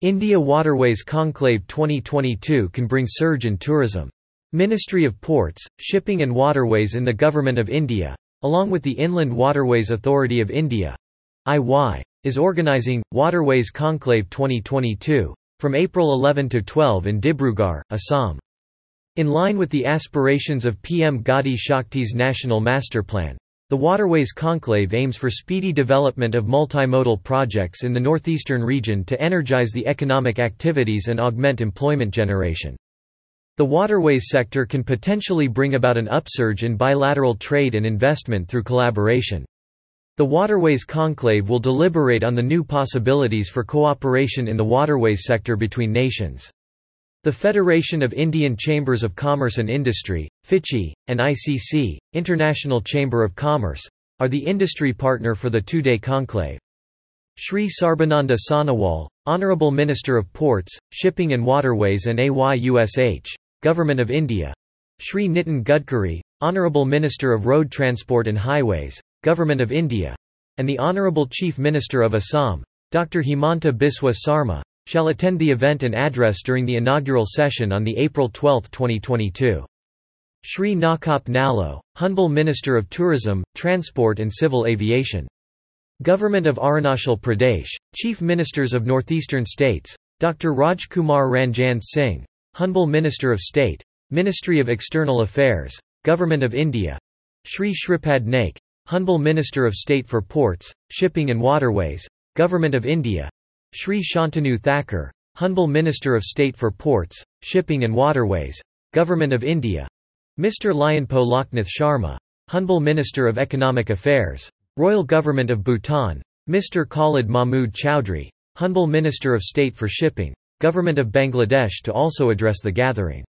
India Waterways Conclave 2022 can bring surge in tourism. Ministry of Ports, Shipping and Waterways in the Government of India, along with the Inland Waterways Authority of India IY, is organising, Waterways Conclave 2022, from April 11 to 12 in Dibrugarh, Assam. In line with the aspirations of PM Gati Shakti's National Master Plan, the Waterways Conclave aims for speedy development of multimodal projects in the northeastern region to energize the economic activities and augment employment generation. The waterways sector can potentially bring about an upsurge in bilateral trade and investment through collaboration. The Waterways Conclave will deliberate on the new possibilities for cooperation in the waterways sector between nations. The Federation of Indian Chambers of Commerce and Industry, FICCI, and ICC, International Chamber of Commerce, are the industry partner for the two-day conclave. Sri Sarbananda Sonowal, Honourable Minister of Ports, Shipping and Waterways and AYUSH, Government of India. Sri Nitin Gadkari, Honourable Minister of Road Transport and Highways, Government of India. And the Honourable Chief Minister of Assam, Dr. Himanta Biswa Sarma, shall attend the event and address during the inaugural session on April 12, 2022. Sri Nakap Nalo, Honorable Minister of Tourism, Transport and Civil Aviation. Government of Arunachal Pradesh, Chief Ministers of Northeastern States, Dr. Raj Kumar Ranjan Singh, Honorable Minister of State, Ministry of External Affairs, Government of India, Sri Shripad Naik, Honorable Minister of State for Ports, Shipping and Waterways, Government of India, Sri Shantanu Thakur, Honorable Minister of State for Ports, Shipping and Waterways, Government of India. Mr. Lyonpo Loknath Sharma, Honorable Minister of Economic Affairs, Royal Government of Bhutan, Mr. Khalid Mahmood Chowdhury, Honorable Minister of State for Shipping, Government of Bangladesh to also address the gathering.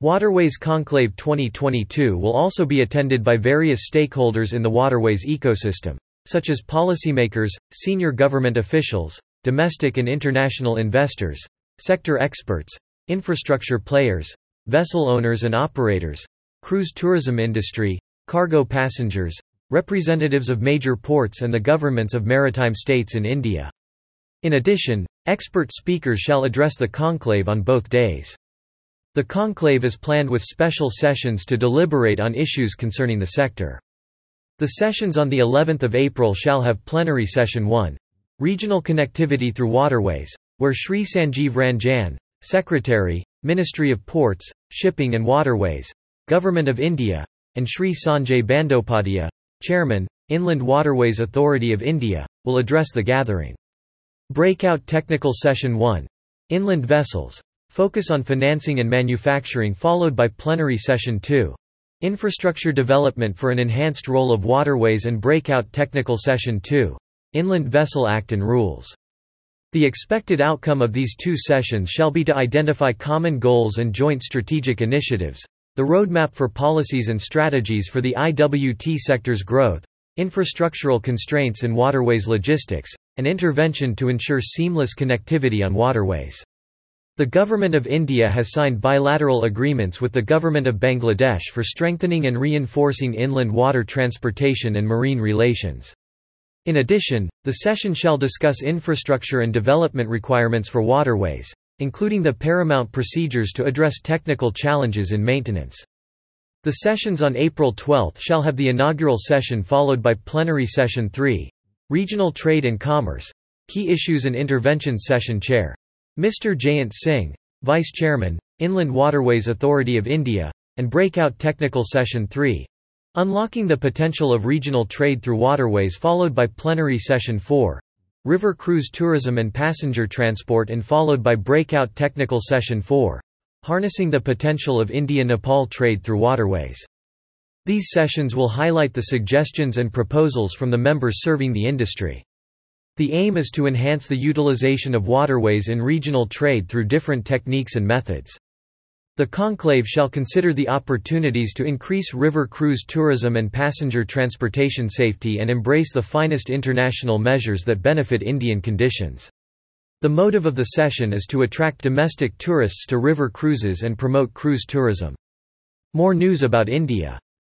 Waterways Conclave 2022 will also be attended by various stakeholders in the waterways ecosystem, such as policymakers, senior government officials, domestic and international investors, sector experts, infrastructure players, vessel owners and operators, cruise tourism industry, cargo passengers, representatives of major ports and the governments of maritime states in India. In addition, expert speakers shall address the conclave on both days. The conclave is planned with special sessions to deliberate on issues concerning the sector. The sessions on the 11th of April shall have plenary session 1, Regional Connectivity through Waterways, where Sri Sanjeev Ranjan, Secretary, Ministry of Ports, Shipping and Waterways, Government of India, and Sri Sanjay Bandyopadhyay, Chairman, Inland Waterways Authority of India, will address the gathering. Breakout Technical Session 1. Inland Vessels. Focus on financing and manufacturing followed by Plenary Session 2. Infrastructure Development for an Enhanced Role of Waterways and Breakout Technical Session 2. Inland Vessel Act and Rules. The expected outcome of these two sessions shall be to identify common goals and joint strategic initiatives, the roadmap for policies and strategies for the IWT sector's growth, infrastructural constraints in waterways logistics, and intervention to ensure seamless connectivity on waterways. The Government of India has signed bilateral agreements with the Government of Bangladesh for strengthening and reinforcing inland water transportation and marine relations. In addition, the session shall discuss infrastructure and development requirements for waterways, including the paramount procedures to address technical challenges in maintenance. The sessions on April 12 shall have the inaugural session followed by plenary session 3, Regional Trade and Commerce, Key Issues and Interventions Session Chair. Mr. Jayant Singh, Vice Chairman, Inland Waterways Authority of India, and Breakout Technical Session 3, Unlocking the potential of regional trade through waterways followed by plenary session 4. River cruise tourism and passenger transport and followed by breakout technical session 4. Harnessing the potential of India-Nepal trade through waterways. These sessions will highlight the suggestions and proposals from the members serving the industry. The aim is to enhance the utilization of waterways in regional trade through different techniques and methods. The conclave shall consider the opportunities to increase river cruise tourism and passenger transportation safety and embrace the finest international measures that benefit Indian conditions. The motive of the session is to attract domestic tourists to river cruises and promote cruise tourism. More news about India